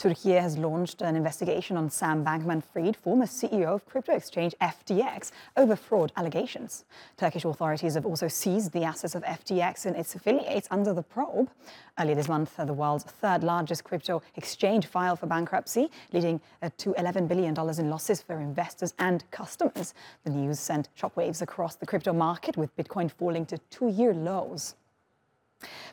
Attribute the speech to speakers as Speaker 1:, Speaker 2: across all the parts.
Speaker 1: Turkey has launched an investigation on Sam Bankman Fried, former CEO of crypto exchange FTX, over fraud allegations. Turkish authorities have also seized the assets of FTX and its affiliates under the probe. Earlier this month, the world's third largest crypto exchange filed for bankruptcy, leading uh, to $11 billion in losses for investors and customers. The news sent shockwaves across the crypto market, with Bitcoin falling to two year lows.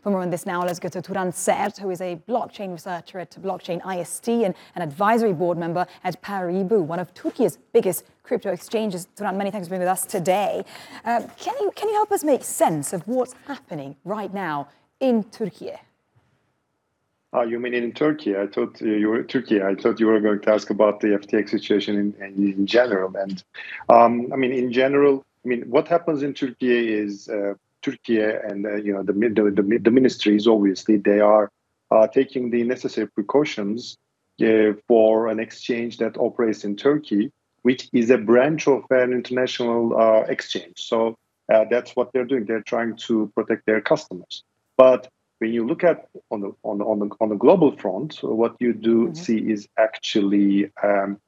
Speaker 1: For more on this now, let's go to Turan Sert, who is a blockchain researcher at Blockchain IST and an advisory board member at Paribu, one of Turkey's biggest crypto exchanges. Turan, many thanks for being with us today. Uh, can, you, can you help us make sense of what's happening right now in Turkey?
Speaker 2: Oh, you mean in Turkey? I thought you were Turkey. I thought you were going to ask about the FTX situation in, in, in general. And um, I mean, in general, I mean, what happens in Turkey is uh, Turkey and uh, you know the, the, the, the ministries obviously they are uh, taking the necessary precautions uh, for an exchange that operates in Turkey, which is a branch of an international uh, exchange. So uh, that's what they're doing. They're trying to protect their customers. But when you look at on the on the on the, on the global front, what you do mm-hmm. see is actually um,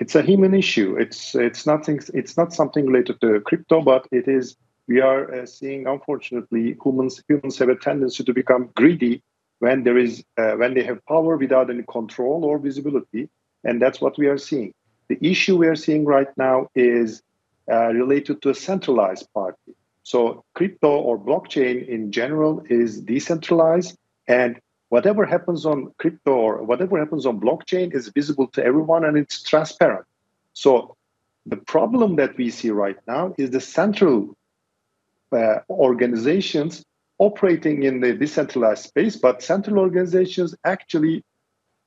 Speaker 2: it's a human issue. It's it's nothing. It's not something related to crypto, but it is we are uh, seeing, unfortunately, humans humans have a tendency to become greedy when there is uh, when they have power without any control or visibility, and that's what we are seeing. The issue we are seeing right now is uh, related to a centralized party. So crypto or blockchain in general is decentralized, and whatever happens on crypto or whatever happens on blockchain is visible to everyone and it's transparent. So the problem that we see right now is the central uh, organizations operating in the decentralized space, but central organizations actually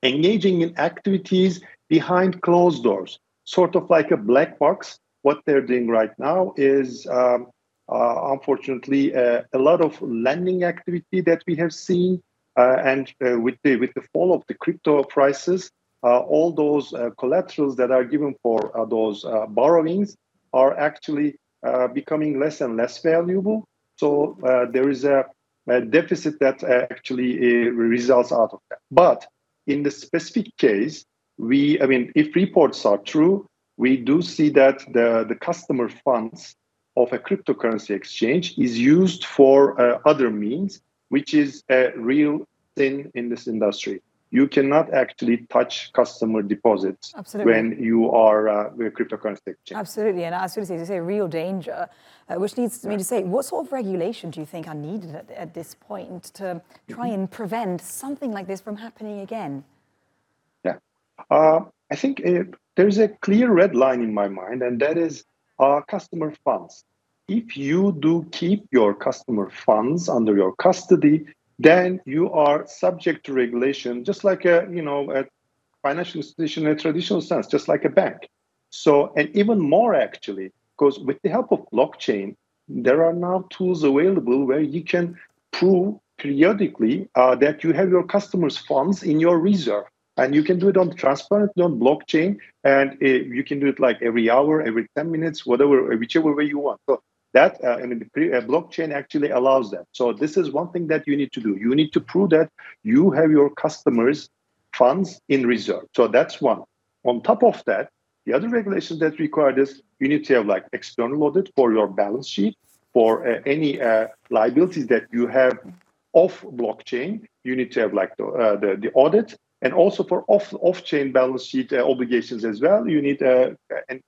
Speaker 2: engaging in activities behind closed doors, sort of like a black box. What they're doing right now is, um, uh, unfortunately, uh, a lot of lending activity that we have seen, uh, and uh, with the with the fall of the crypto prices, uh, all those collaterals that are given for those borrowings are actually uh, becoming less and less valuable. So uh, there is a, a deficit that uh, actually results out of that. But in the specific case, we, I mean, if reports are true, we do see that the, the customer funds of a cryptocurrency exchange is used for uh, other means, which is a real thing in this industry you cannot actually touch customer deposits Absolutely. when you are uh, a cryptocurrency exchange.
Speaker 1: Absolutely, and as soon as say, real danger, uh, which leads me to say, what sort of regulation do you think are needed at, at this point to try and prevent something like this from happening again?
Speaker 2: Yeah, uh, I think it, there's a clear red line in my mind, and that is uh, customer funds. If you do keep your customer funds under your custody, then you are subject to regulation, just like a you know a financial institution in a traditional sense, just like a bank. So, and even more actually, because with the help of blockchain, there are now tools available where you can prove periodically uh, that you have your customers' funds in your reserve. And you can do it on transparently on blockchain, and uh, you can do it like every hour, every 10 minutes, whatever, whichever way you want. So that uh, I mean, the uh, blockchain actually allows that. So this is one thing that you need to do. You need to prove that you have your customers' funds in reserve. So that's one. On top of that, the other regulations that require this, you need to have like external audit for your balance sheet for uh, any uh, liabilities that you have off blockchain. You need to have like the uh, the, the, audit, and also for off off chain balance sheet uh, obligations as well. You need uh, an,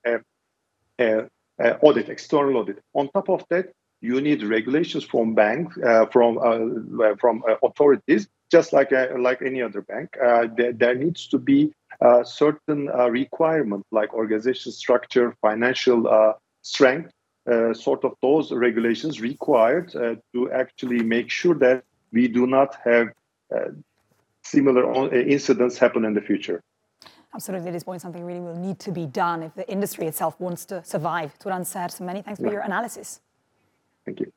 Speaker 2: uh, audit, external audit. On top of that, you need regulations from banks, uh, from uh, uh from uh, authorities, just like uh, like any other bank. There, there, needs to be certain requirements like organization structure, financial strength, sort of those regulations required to actually make sure that we do not have similar incidents happen in the future.
Speaker 1: Absolutely, at this point, something really will need to be done if the industry itself wants to survive. Turan Sert, many thanks for your analysis.
Speaker 2: Thank you.